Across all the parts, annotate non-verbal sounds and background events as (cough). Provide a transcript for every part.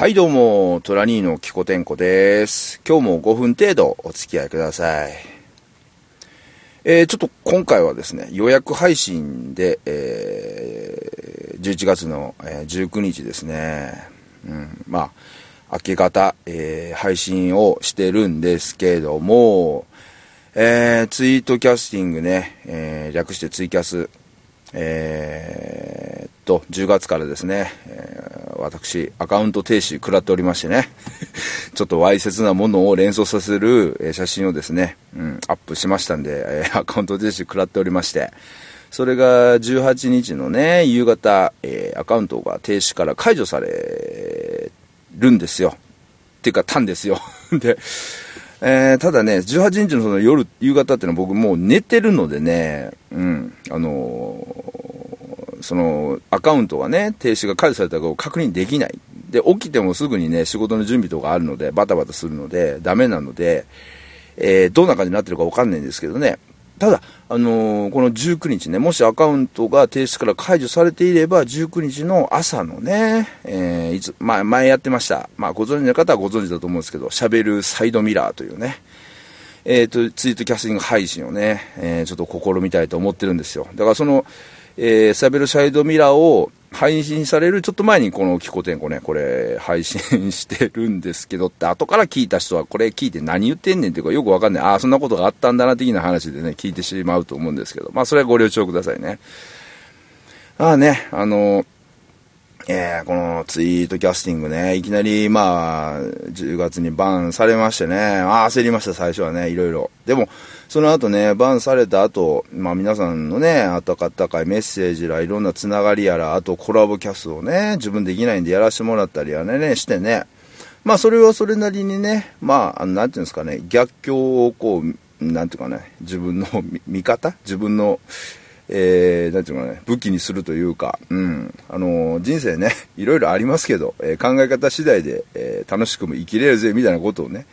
はいどうも、トラニーのキコテンコです。今日も5分程度お付き合いください。えー、ちょっと今回はですね、予約配信で、えー、11月の、えー19日ですね、うん、まあ、明け方、えー配信をしてるんですけれども、えー、ツイートキャスティングね、えー略してツイキャス、えーっと、10月からですね、え私、アカウント停止食らっておりましてね、(laughs) ちょっとわいせつなものを連想させるえ写真をですね、うん、アップしましたんで、えアカウント停止食らっておりまして、それが18日のね、夕方、えーアカウントが停止から解除されるんですよ。っていうか、たんですよ。(laughs) で、えーただね、18日のその夜、夕方っていうのは僕もう寝てるのでね、うん、あのーそのアカウントがね、停止が解除されたかを確認できない。で、起きてもすぐにね、仕事の準備とかあるので、バタバタするので、ダメなので、えーどんな感じになってるかわかんないんですけどね。ただ、あのーこの19日ね、もしアカウントが停止から解除されていれば、19日の朝のね、えーいつ、まあ、前やってました。まあ、ご存知の方はご存知だと思うんですけど、喋るサイドミラーというね、えっ、と、ツイートキャスティング配信をね、えーちょっと試みたいと思ってるんですよ。だからその、えーサベルサイドミラーを配信されるちょっと前にこのキコテンコね、これ配信してるんですけどって、後から聞いた人はこれ聞いて何言ってんねんっていうかよくわかんない。ああ、そんなことがあったんだな的な話でね、聞いてしまうと思うんですけど、まあそれはご了承くださいね。ああね、あの、えーこのツイートキャスティングね、いきなり、まあ、10月にバンされましてね、あ焦りました、最初はね、いろいろ。でも、その後ね、バンされた後、まあ皆さんのね、あったかったかいメッセージら、いろんなつながりやら、あとコラボキャストをね、自分できないんでやらせてもらったりはね、してね、まあそれはそれなりにね、まあ、あのなんていうんですかね、逆境をこう、なんていうかね、自分の見方？自分の、えー、なんていうのかね、武器にするというか、うん、あのー人生ね、(laughs) いろいろありますけど、えー考え方次第で、えー楽しくも生きれるぜ、みたいなことをね、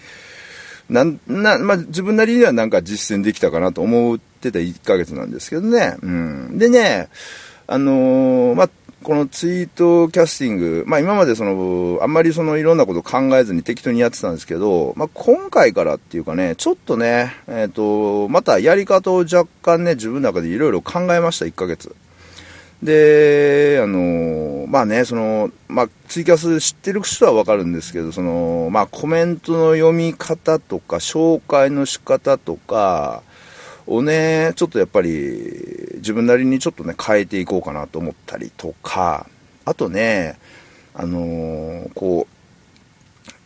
なん、な、まあ、自分なりにはなんか実践できたかなと思ってた1ヶ月なんですけどね、うん。でね、あのーまあ、このツイートキャスティング、まあ今までその、あんまりそのいろんなこと考えずに適当にやってたんですけど、まあ今回からっていうかね、ちょっとね、えっ、と、またやり方を若干ね、自分の中でいろいろ考えました、1ヶ月。で、あの、まあね、その、まあツイキャス知ってる人はわかるんですけど、その、まあコメントの読み方とか、紹介の仕方とか、をね、ちょっとやっぱり自分なりにちょっとね、変えていこうかなと思ったりとか、あとね、あのーこう、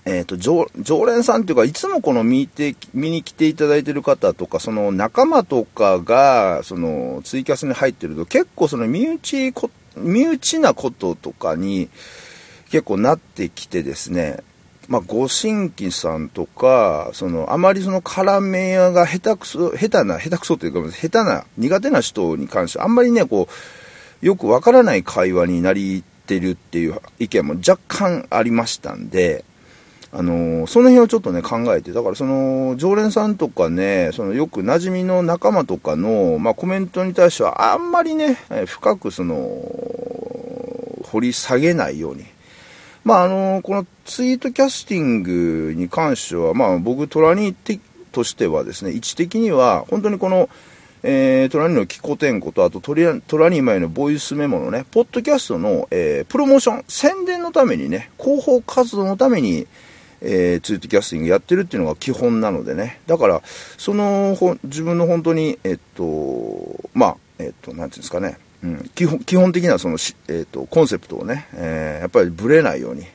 えっ、と常、常連さんっていうか、いつもこの見て、見に来ていただいてる方とか、その仲間とかが、そのツイキャスに入ってると、結構その身内こ、身内なこととかに結構なってきてですね、まあ、ご新規さんとか、その、あまりその絡め屋が下手くそ、下手な、下手くそというか、下手な、苦手な人に関して、あんまりね、こう、よくわからない会話になりてるっていう意見も若干ありましたんで、あのーその辺をちょっとね、考えて、だからその、常連さんとかね、その、よく馴染みの仲間とかの、まあ、コメントに対しては、あんまりね、深くその、掘り下げないように、まああのこのツイートキャスティングに関しては、まあ、僕、トラニーとしてはですね、位置的には、本当にこの、えー、トラニーのキコテンコと、あとトリアトラニー前のボイスメモのね、ポッドキャストの、えープロモーション、宣伝のためにね、広報活動のために、えーツイートキャスティングやってるっていうのが基本なのでね、だから、その、ほ自分の本当に、えっと、まあ、えっと、なんていうんですかね、うん、基本基本的なその、えっとコンセプトをね、えーやっぱりブレないように。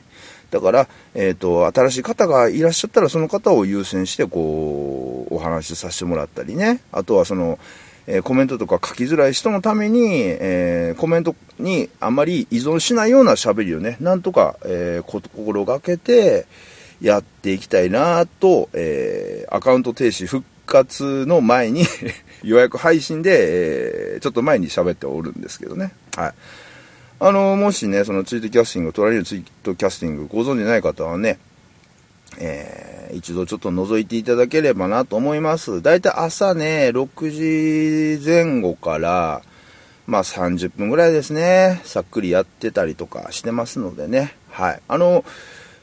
だから、えっ、と、新しい方がいらっしゃったら、その方を優先して、こう、お話しさせてもらったりね。あとは、その、えーコメントとか書きづらい人のために、えーコメントにあまり依存しないような喋りをね、なんとか、えー心がけて、やっていきたいなと、えーアカウント停止復活の前に (laughs) 予約配信で、えーちょっと前に喋っておるんですけどね。はい。あの、もしね、そのツイートキャスティング、トラリのツイートキャスティングご存知ない方はね、えー一度ちょっと覗いていただければなと思います。だいたい朝ね、6時前後から、まあ30分ぐらいですね、さっくりやってたりとかしてますのでね。はい。あの、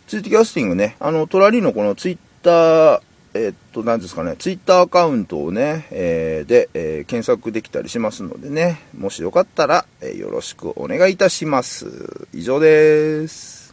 ツイートキャスティングね、あの、トラリーのこのツイッター、えっと、なんですかね、ツイッターアカウントをね、えー、で、えー、検索できたりしますのでね、もしよかったら、え、よろしくお願いいたします。以上です。